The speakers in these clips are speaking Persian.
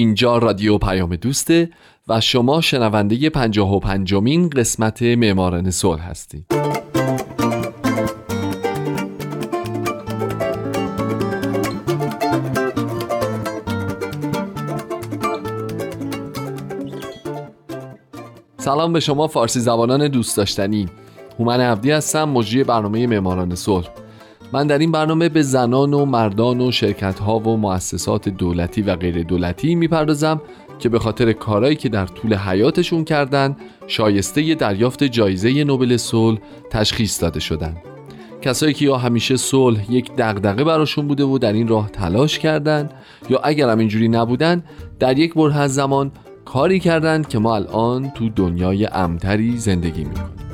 اینجا رادیو پیام دوسته و شما شنونده پنجاه و پنجمین قسمت معماران صلح هستید. سلام به شما فارسی زبانان دوست داشتنی. هومن عبدی هستم مجری برنامه معماران صلح. من در این برنامه به زنان و مردان و شرکت ها و مؤسسات دولتی و غیر دولتی می‌پردازم که به خاطر کارهایی که در طول حیاتشون کردن شایسته دریافت جایزه نوبل صلح تشخیص داده شدن. کسایی که یا همیشه صلح یک دغدغه براشون بوده و در این راه تلاش کردن یا اگر هم اینجوری نبودن در یک بره از زمان کاری کردند که ما الان تو دنیای امتری زندگی می‌کنیم.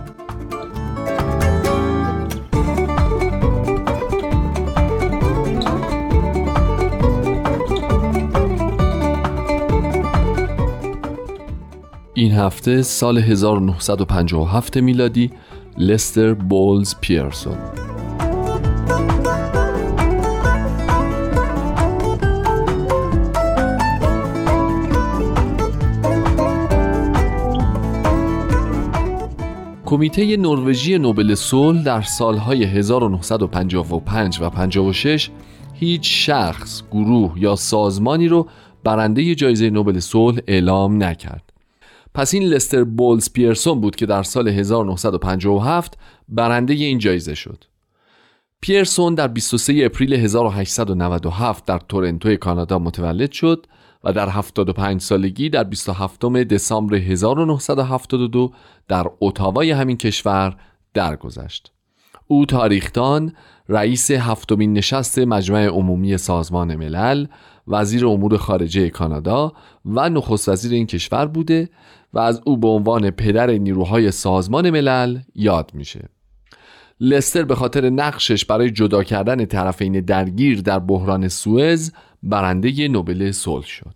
این هفته سال 1957 میلادی لستر بولز پیرسون کمیته نروژی نوبل صلح در سالهای 1955 و 56 هیچ شخص، گروه یا سازمانی رو برنده جایزه نوبل صلح اعلام نکرد. پس این لستر بولز پیرسون بود که در سال 1957 برنده این جایزه شد. پیرسون در 23 اپریل 1897 در تورنتو کانادا متولد شد و در 75 سالگی در 27 دسامبر 1972 در اتاوای همین کشور درگذشت. او تاریختان رئیس هفتمین نشست مجمع عمومی سازمان ملل وزیر امور خارجه کانادا و نخست وزیر این کشور بوده و از او به عنوان پدر نیروهای سازمان ملل یاد میشه. لستر به خاطر نقشش برای جدا کردن طرفین درگیر در بحران سوئز برنده نوبل صلح شد.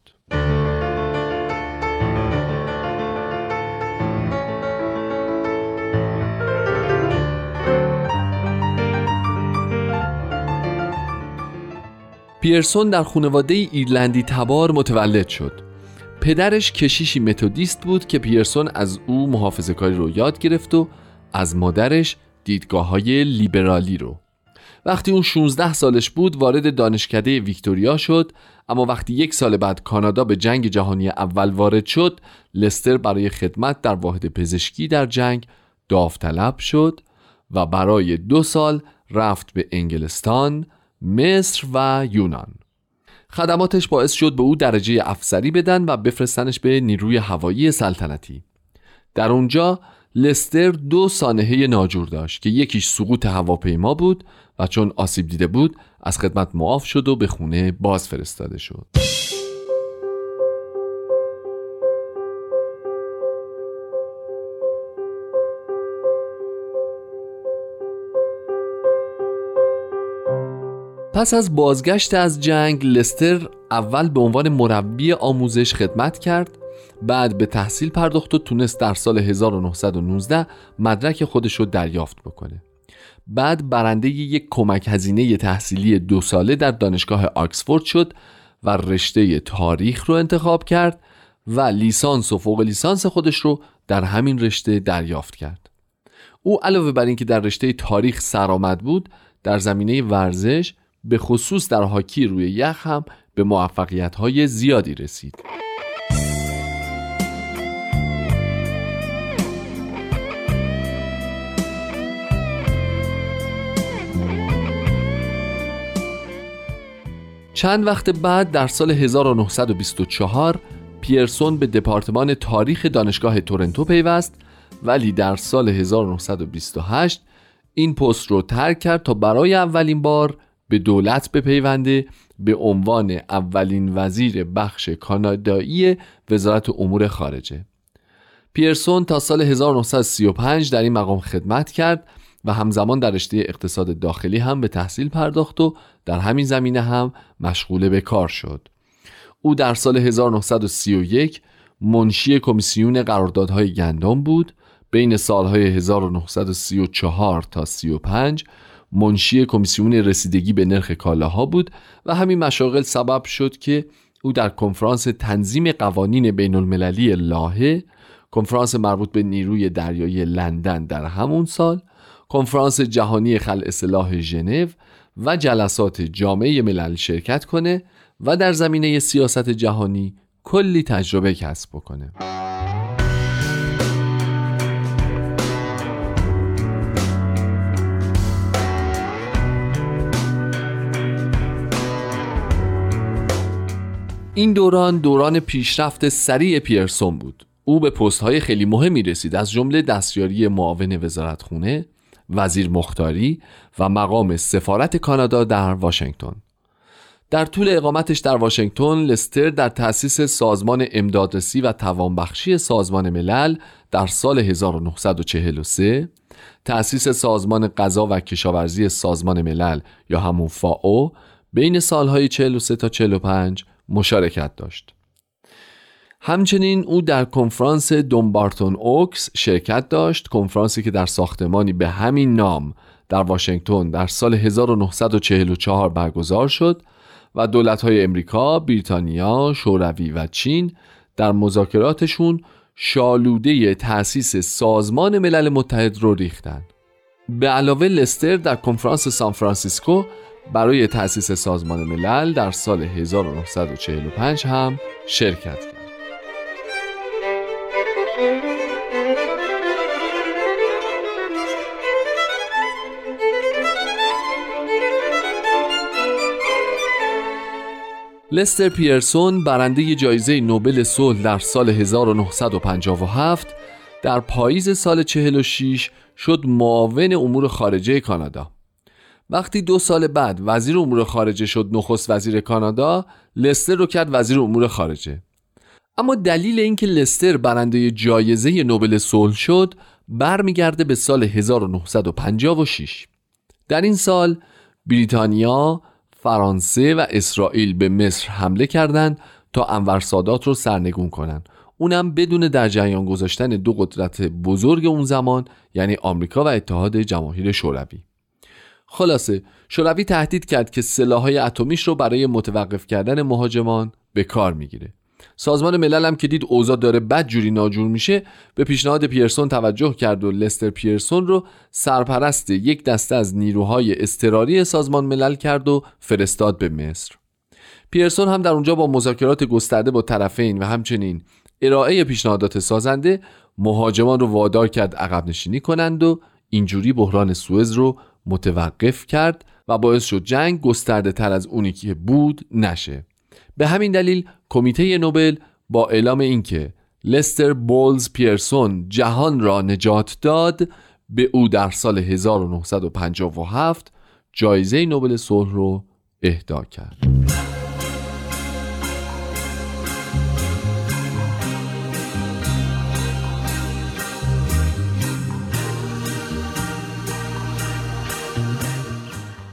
پیرسون در خانواده ایرلندی تبار متولد شد. پدرش کشیشی متودیست بود که پیرسون از او محافظه کاری رو یاد گرفت و از مادرش دیدگاه های لیبرالی رو. وقتی اون 16 سالش بود وارد دانشکده ویکتوریا شد اما وقتی یک سال بعد کانادا به جنگ جهانی اول وارد شد لستر برای خدمت در واحد پزشکی در جنگ داوطلب شد و برای دو سال رفت به انگلستان، مصر و یونان. خدماتش باعث شد به او درجه افسری بدن و بفرستنش به نیروی هوایی سلطنتی. در اونجا لستر دو سانحه ناجور داشت که یکیش سقوط هواپیما بود و چون آسیب دیده بود از خدمت معاف شد و به خونه باز فرستاده شد. پس از بازگشت از جنگ لستر اول به عنوان مربی آموزش خدمت کرد بعد به تحصیل پرداخت و تونست در سال 1919 مدرک خودش رو دریافت بکنه. بعد برنده یک کمک هزینه تحصیلی دو ساله در دانشگاه آکسفورد شد و رشته تاریخ رو انتخاب کرد و لیسانس و فوق لیسانس خودش رو در همین رشته دریافت کرد. او علاوه بر اینکه در رشته تاریخ سرآمد بود در زمینه ورزش به خصوص در هاکی روی یخ هم به موفقیت های زیادی رسید. چند وقت بعد در سال 1924 پیرسون به دپارتمان تاریخ دانشگاه تورنتو پیوست ولی در سال 1928 این پست رو ترک کرد تا برای اولین بار به دولت بپیونده به عنوان اولین وزیر بخش کانادایی وزارت امور خارجه. پیرسون تا سال 1935 در این مقام خدمت کرد و همزمان در رشته اقتصاد داخلی هم به تحصیل پرداخت و در همین زمینه هم مشغول به کار شد. او در سال 1931 منشی کمیسیون قراردادهای گندم بود. بین سالهای 1934 تا 35 منشی کمیسیون رسیدگی به نرخ کالاها بود و همین مشاغل سبب شد که او در کنفرانس تنظیم قوانین بین المللی لاهه کنفرانس مربوط به نیروی دریایی لندن در همون سال کنفرانس جهانی خل اصلاح ژنو و جلسات جامعه ملل شرکت کنه و در زمینه سیاست جهانی کلی تجربه کسب بکنه. این دوران دوران پیشرفت سریع پیرسون بود. او به پست های خیلی مهمی رسید از جمله دستیاری معاون وزارتخونه وزیر مختاری و مقام سفارت کانادا در واشنگتن. در طول اقامتش در واشنگتن لستر در تأسیس سازمان امدادرسی و توانبخشی سازمان ملل در سال 1943 تأسیس سازمان غذا و کشاورزی سازمان ملل یا همون فاو بین سالهای 43 تا 45 مشارکت داشت همچنین او در کنفرانس دونبارتون اوکس شرکت داشت کنفرانسی که در ساختمانی به همین نام در واشنگتن در سال 1944 برگزار شد و دولت‌های امریکا، بریتانیا، شوروی و چین در مذاکراتشون شالوده تأسیس سازمان ملل متحد رو ریختند. به علاوه لستر در کنفرانس سان فرانسیسکو برای تأسیس سازمان ملل در سال 1945 هم شرکت کرد. لستر پیرسون برنده جایزه نوبل صلح در سال 1957 در پاییز سال 46 شد معاون امور خارجه کانادا. وقتی دو سال بعد وزیر امور خارجه شد نخست وزیر کانادا لستر رو کرد وزیر امور خارجه. اما دلیل اینکه لستر برنده جایزه نوبل صلح شد برمیگرده به سال 1956 در این سال بریتانیا فرانسه و اسرائیل به مصر حمله کردند تا انور سادات رو سرنگون کنند. اونم بدون در جریان گذاشتن دو قدرت بزرگ اون زمان یعنی آمریکا و اتحاد جماهیر شوروی. خلاصه شوروی تهدید کرد که سلاحهای اتمیش رو برای متوقف کردن مهاجمان به کار می‌گیره. سازمان ملل هم که دید اوضاع داره بد جوری ناجور میشه به پیشنهاد پیرسون توجه کرد و لستر پیرسون رو سرپرست یک دسته از نیروهای اضطراری سازمان ملل کرد و فرستاد به مصر. پیرسون هم در اونجا با مذاکرات گسترده با طرفین و همچنین ارائه پیشنهادات سازنده مهاجمان رو وادار کرد عقب نشینی کنند و اینجوری بحران سوئز رو متوقف کرد و باعث شد جنگ گسترده تر از اونی که بود نشه به همین دلیل کمیته نوبل با اعلام اینکه لستر بولز پیرسون جهان را نجات داد به او در سال 1957 جایزه نوبل صلح رو اهدا کرد.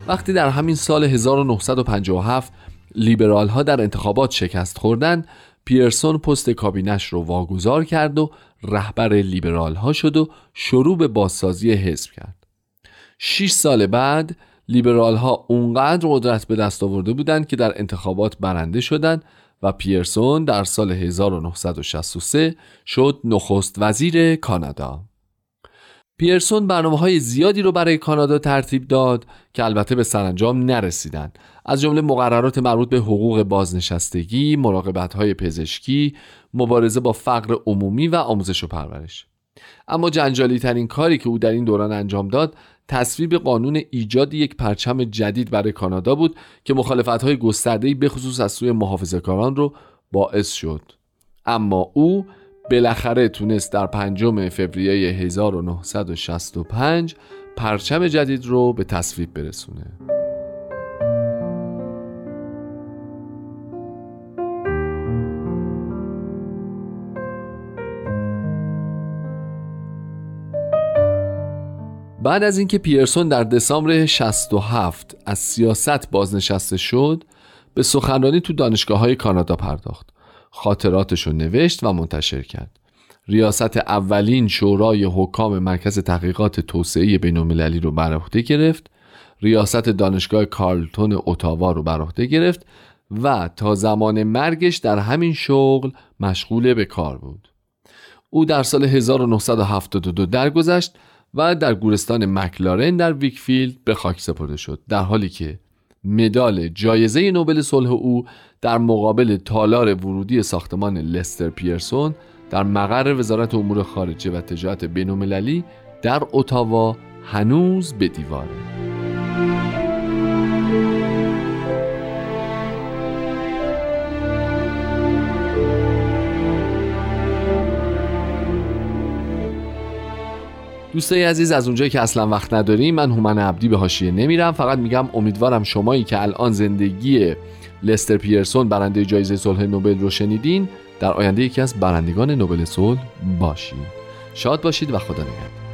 وقتی در همین سال 1957 لیبرال ها در انتخابات شکست خوردن پیرسون پست کابینش رو واگذار کرد و رهبر لیبرال ها شد و شروع به بازسازی حزب کرد. 6 سال بعد لیبرال ها اونقدر قدرت به دست آورده بودند که در انتخابات برنده شدند و پیرسون در سال 1963 شد نخست وزیر کانادا. پیرسون برنامه های زیادی رو برای کانادا ترتیب داد که البته به سرانجام نرسیدند از جمله مقررات مربوط به حقوق بازنشستگی، مراقبت های پزشکی، مبارزه با فقر عمومی و آموزش و پرورش. اما جنجالی ترین کاری که او در این دوران انجام داد تصویب قانون ایجاد یک پرچم جدید برای کانادا بود که مخالفت های گستردهی به خصوص از سوی محافظه‌کاران رو باعث شد اما او بالاخره تونست در پنجم فوریه 1965 پرچم جدید رو به تصویب برسونه. بعد از اینکه پیرسون در دسامبر 67 از سیاست بازنشسته شد به سخنرانی تو دانشگاه های کانادا پرداخت. خاطراتش رو نوشت و منتشر کرد. ریاست اولین شورای حکام مرکز تحقیقات توسعه بینالمللی رو بر عهده گرفت. ریاست دانشگاه کارلتون اتاوا رو بر عهده گرفت و تا زمان مرگش در همین شغل مشغول به کار بود. او در سال 1972 درگذشت و در گورستان مکلارن در ویکفیلد به خاک سپرده شد در حالی که مدال جایزه نوبل صلح او در مقابل تالار ورودی ساختمان لستر پیرسون در مقر وزارت امور خارجه و تجارت بینالمللی در اتاوا هنوز به دیواره. دوستای عزیز از اونجایی که اصلا وقت نداریم من هومن عبدی به حاشیه نمیرم. فقط میگم امیدوارم شمایی که الان زندگی لستر پیرسون برنده جایزه صلح نوبل رو شنیدین در آینده یکی از برندگان نوبل صلح باشید شاد باشید و خدا نگهدار.